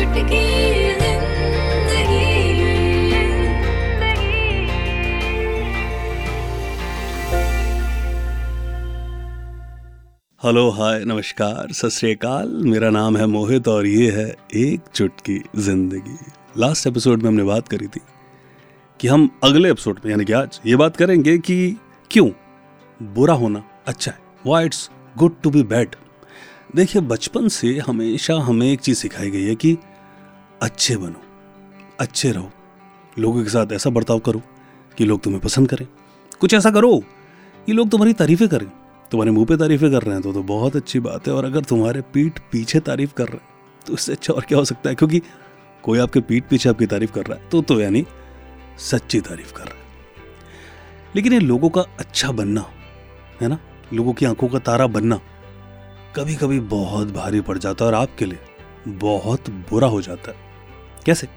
Hello, हाय, नमस्कार, सत मेरा नाम है मोहित और ये है एक चुटकी ज़िंदगी। लास्ट एपिसोड में हमने बात करी थी कि हम अगले एपिसोड में यानी कि आज, ये बात करेंगे कि क्यों बुरा होना अच्छा है why it's good to be bad देखिए, बचपन से हमेशा हमें एक चीज़ सिखाई गई है कि अच्छे बनो, अच्छे रहो। लोगों के साथ ऐसा बर्ताव करो कि लोग तुम्हें पसंद करें। कुछ ऐसा करो कि लोग तुम्हारी तारीफें करें। तुम्हारे मुँह पे तारीफें कर रहे हैं तो तो बहुत अच्छी बात है और अगर तुम्हारे पीठ पीछे तारीफ़ कर रहे हैं तो इससे अच्छा और क्या हो सकता है? क्योंकि कोई आपके पीठ पीछे आपकी तारीफ़ कर रहा है तो तो यानी सच्ची तारीफ़ कर रहा है। लेकिन ये लोगों का अच्छा बनना, है ना? लोगों की आँखों का तारा बनना कभी कभी बहुत भारी पड़ जाता है और आपके लिए बहुत बुरा हो जाता है। कैसे?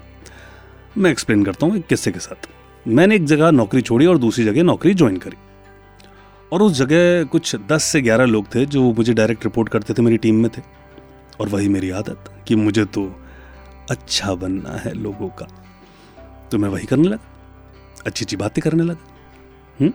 मैं एक्सप्लेन करता हूँ एक किस्से के साथ। मैंने एक जगह नौकरी छोड़ी और दूसरी जगह नौकरी ज्वाइन करी। और उस जगह कुछ 10 से 11 लोग थे जो मुझे डायरेक्ट रिपोर्ट करते थे, मेरी टीम में थे। और वही मेरी आदत कि मुझे तो अच्छा बनना है लोगों का। तो मैं वही करने लगा। अच्छी अच्छी बातें करने लगा। हुँ?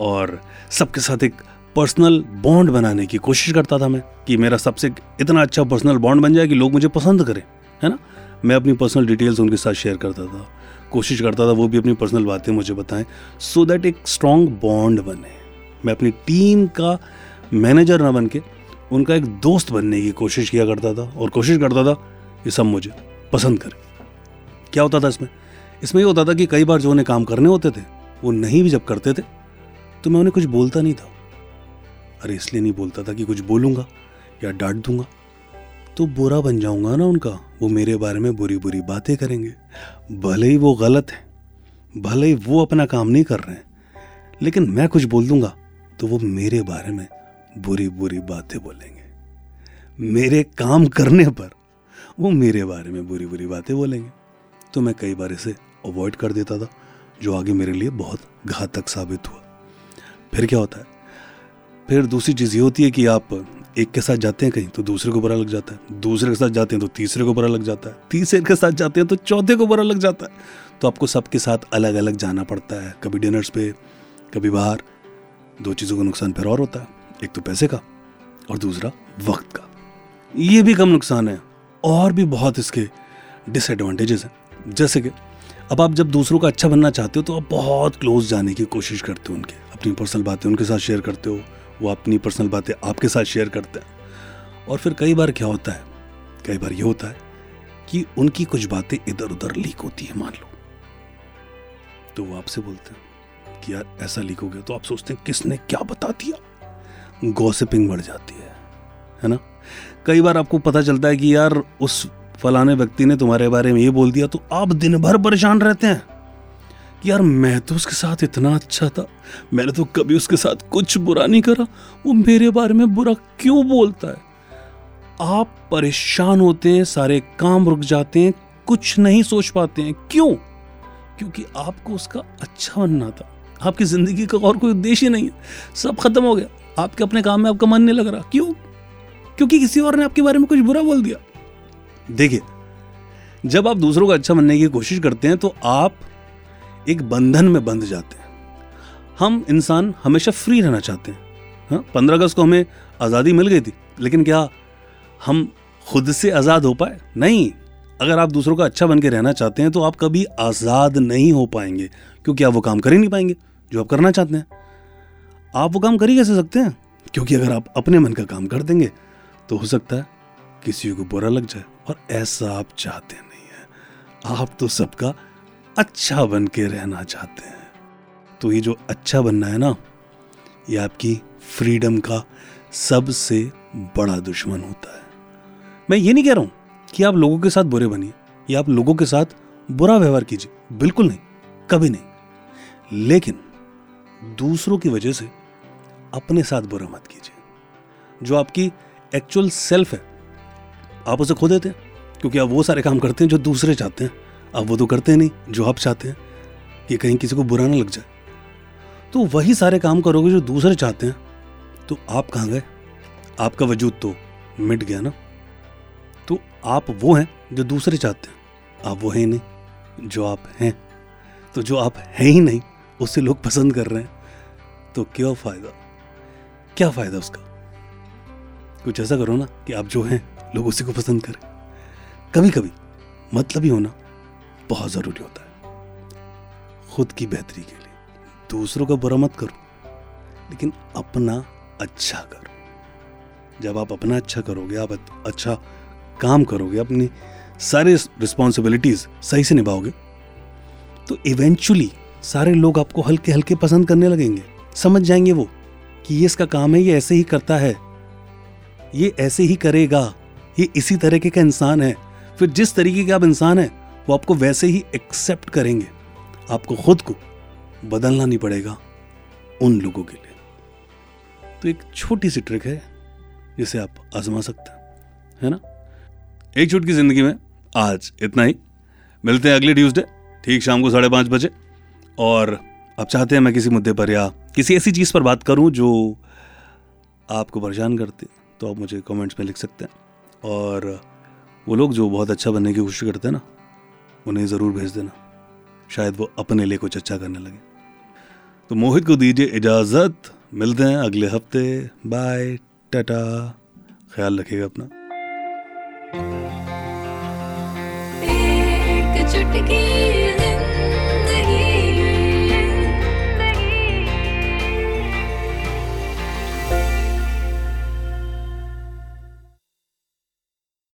और सबके साथ एक पर्सनल बॉन्ड बनाने की कोशिश करता था मैं कि मेरा सबसे इतना अच्छा पर्सनल बॉन्ड बन जाए कि लोग मुझे पसंद करें, है ना? मैं अपनी पर्सनल डिटेल्स उनके साथ शेयर करता था। कोशिश करता था वो भी अपनी पर्सनल बातें मुझे बताएँ सो दैट एक स्ट्रॉन्ग बॉन्ड बने। मैं अपनी टीम का मैनेजर ना बन के, उनका एक दोस्त बनने की कोशिश किया करता था, और कोशिश करता था कि सब मुझे पसंद करें। क्या होता था इसमें? इसमें ये होता था कि कई बार जो उन्हें काम करने होते थे, वो नहीं भी जब करते थे तो मैं उन्हें कुछ बोलता नहीं था। अरे इसलिए नहीं बोलता था कि कुछ बोलूँगा या डांट दूँगा। तो बुरा बन जाऊँगा ना उनका। वो मेरे बारे में बुरी बुरी बातें करेंगे। भले ही वो गलत है, भले ही वो अपना काम नहीं कर रहे हैं, लेकिन मैं कुछ बोल दूँगा तो वो मेरे बारे में बुरी बुरी बातें बोलेंगे। मेरे काम करने पर वो मेरे बारे में बुरी बुरी बातें बोलेंगे। तो मैं कई बार इसे अवॉइड कर देता था, जो आगे मेरे लिए बहुत घातक साबित हुआ। फिर क्या होता है? फिर दूसरी चीज़ ये होती है कि आप एक के साथ जाते हैं कहीं तो दूसरे को बुरा लग जाता है। दूसरे के साथ जाते हैं तो तीसरे को बुरा लग जाता है। तीसरे के साथ जाते हैं तो चौथे को बुरा लग जाता है। तो आपको सबके साथ अलग अलग जाना पड़ता है। कभी डिनर्स पे, कभी बाहर। दो चीज़ों का नुकसान फिर और होता है। एक तो पैसे का और दूसरा वक्त का। ये भी कम नुकसान है। और भी बहुत इसके डिसएडवांटेजेस हैं। जैसे कि, अब आप जब दूसरों का अच्छा बनना चाहते हो तो आप बहुत क्लोज जाने की कोशिश करते हो उनके। अपनी पर्सनल बातें उनके साथ शेयर करते हो। वो अपनी पर्सनल बातें आपके साथ शेयर करते हैं। और फिर कई बार क्या होता है? कई बार ये होता है कि उनकी कुछ बातें इधर उधर लीक होती है, मान लो। तो वो आपसे बोलते हैं कि, यार, ऐसा लीक हो गया। तो आप सोचते हैं, किसने क्या बता दिया? गॉसिपिंग बढ़ जाती है है ना? कई बार आपको पता चलता है कि, यार, उस फलाने व्यक्ति ने तुम्हारे बारे में ये बोल दिया। तो आप दिन भर परेशान रहते हैं। कि यार मैं तो उसके साथ इतना अच्छा था, मैंने तो कभी उसके साथ कुछ बुरा नहीं करा। वो मेरे बारे में बुरा क्यों बोलता है? आप परेशान होते हैं, सारे काम रुक जाते हैं, कुछ नहीं सोच पाते हैं। क्यों? क्योंकि आपको उसका अच्छा बनना था। आपकी ज़िंदगी का और कोई उद्देश्य नहीं है। सब खत्म हो गया। आपके अपने काम में आपका मन नहीं लग रहा। क्यों? क्योंकि किसी और ने आपके बारे में कुछ बुरा बोल दिया। देखिए, जब आप दूसरों का अच्छा बनने की कोशिश करते हैं तो आप एक बंधन में बंध जाते हैं। हम इंसान हमेशा फ्री रहना चाहते हैं। हाँ पंद्रह अगस्त को हमें आज़ादी मिल गई थी, लेकिन क्या हम खुद से आज़ाद हो पाए? नहीं। अगर आप दूसरों का अच्छा बन के रहना चाहते हैं तो आप कभी आज़ाद नहीं हो पाएँगे, क्योंकि आप वो काम कर ही नहीं पाएँगे, जो आप करना चाहते हैं। आप वो काम कर ही कैसे सकते हैं? क्योंकि अगर आप अपने मन का काम कर देंगे तो हो सकता है किसी को बुरा लग जाए, और ऐसा आप चाहते नहीं है। आप तो सबका अच्छा बन के रहना चाहते हैं। तो ये जो अच्छा बनना है ना, ये आपकी फ्रीडम का सबसे बड़ा दुश्मन होता है। मैं ये नहीं कह रहा हूँ कि आप लोगों के साथ बुरे बनिए, या आप लोगों के साथ बुरा व्यवहार कीजिए, बिल्कुल नहीं, कभी नहीं। लेकिन दूसरों की वजह से अपने साथ बुरा मत कीजिए। जो आपकी एक्चुअल सेल्फ है, आप उसे खो देते हैं, क्योंकि आप वो सारे काम करते हैं जो दूसरे चाहते हैं। आप वो तो करते नहीं, जो आप चाहते हैं। कि कहीं किसी को बुरा ना लग जाए। तो वही सारे काम करोगे जो दूसरे चाहते हैं। तो आप कहाँ गए? आपका वजूद तो मिट गया ना। तो आप वो हैं जो दूसरे चाहते हैं। आप वो हैं ही नहीं, जो आप हैं। तो जो आप हैं ही नहीं उससे लोग पसंद कर रहे हैं। तो क्या फ़ायदा? क्या फ़ायदा उसका? कुछ ऐसा करो ना कि आप जो हैं, लोग उसी को पसंद करें। कभी कभी मतलब ही होना। बहुत ज़रूरी होता है। खुद की बेहतरी के लिए। दूसरों का बुरा मत करो, लेकिन अपना अच्छा करो। जब आप अपना अच्छा करोगे, आप अच्छा काम करोगे, अपनी सारी रिस्पॉन्सिबिलिटीज सही से निभाओगे तो इवेंचुअली सारे लोग आपको हल्के हल्के पसंद करने लगेंगे। समझ जाएँगे वो कि ये इसका काम है, ये ऐसे ही करता है, ये ऐसे ही करेगा, ये इसी तरीके का इंसान है। फिर जिस तरीके का आप इंसान है वो आपको वैसे ही एक्सेप्ट करेंगे। आपको खुद को बदलना नहीं पड़ेगा उन लोगों के लिए। तो एक छोटी सी ट्रिक है, जिसे आप आजमा सकते हैं, है ना? एक छुट की ज़िंदगी में आज इतना ही। मिलते हैं अगले ट्यूसडे ठीक शाम को साढ़े पाँच बजे। और आप चाहते हैं मैं किसी मुद्दे पर या किसी ऐसी चीज़ पर बात करूँ जो आपको परेशान करती तो आप मुझे कमेंट्स में लिख सकते हैं। और वो लोग जो बहुत अच्छा बनने की कोशिश करते हैं ना उन्हें ज़रूर भेज देना। शायद वो अपने लिए कुछ अच्छा करने लगे। तो मोहित को दीजिए इजाज़त। मिलते हैं अगले हफ़्ते। बाय टाटा ख्याल रखिएगा अपना। एक चुटकी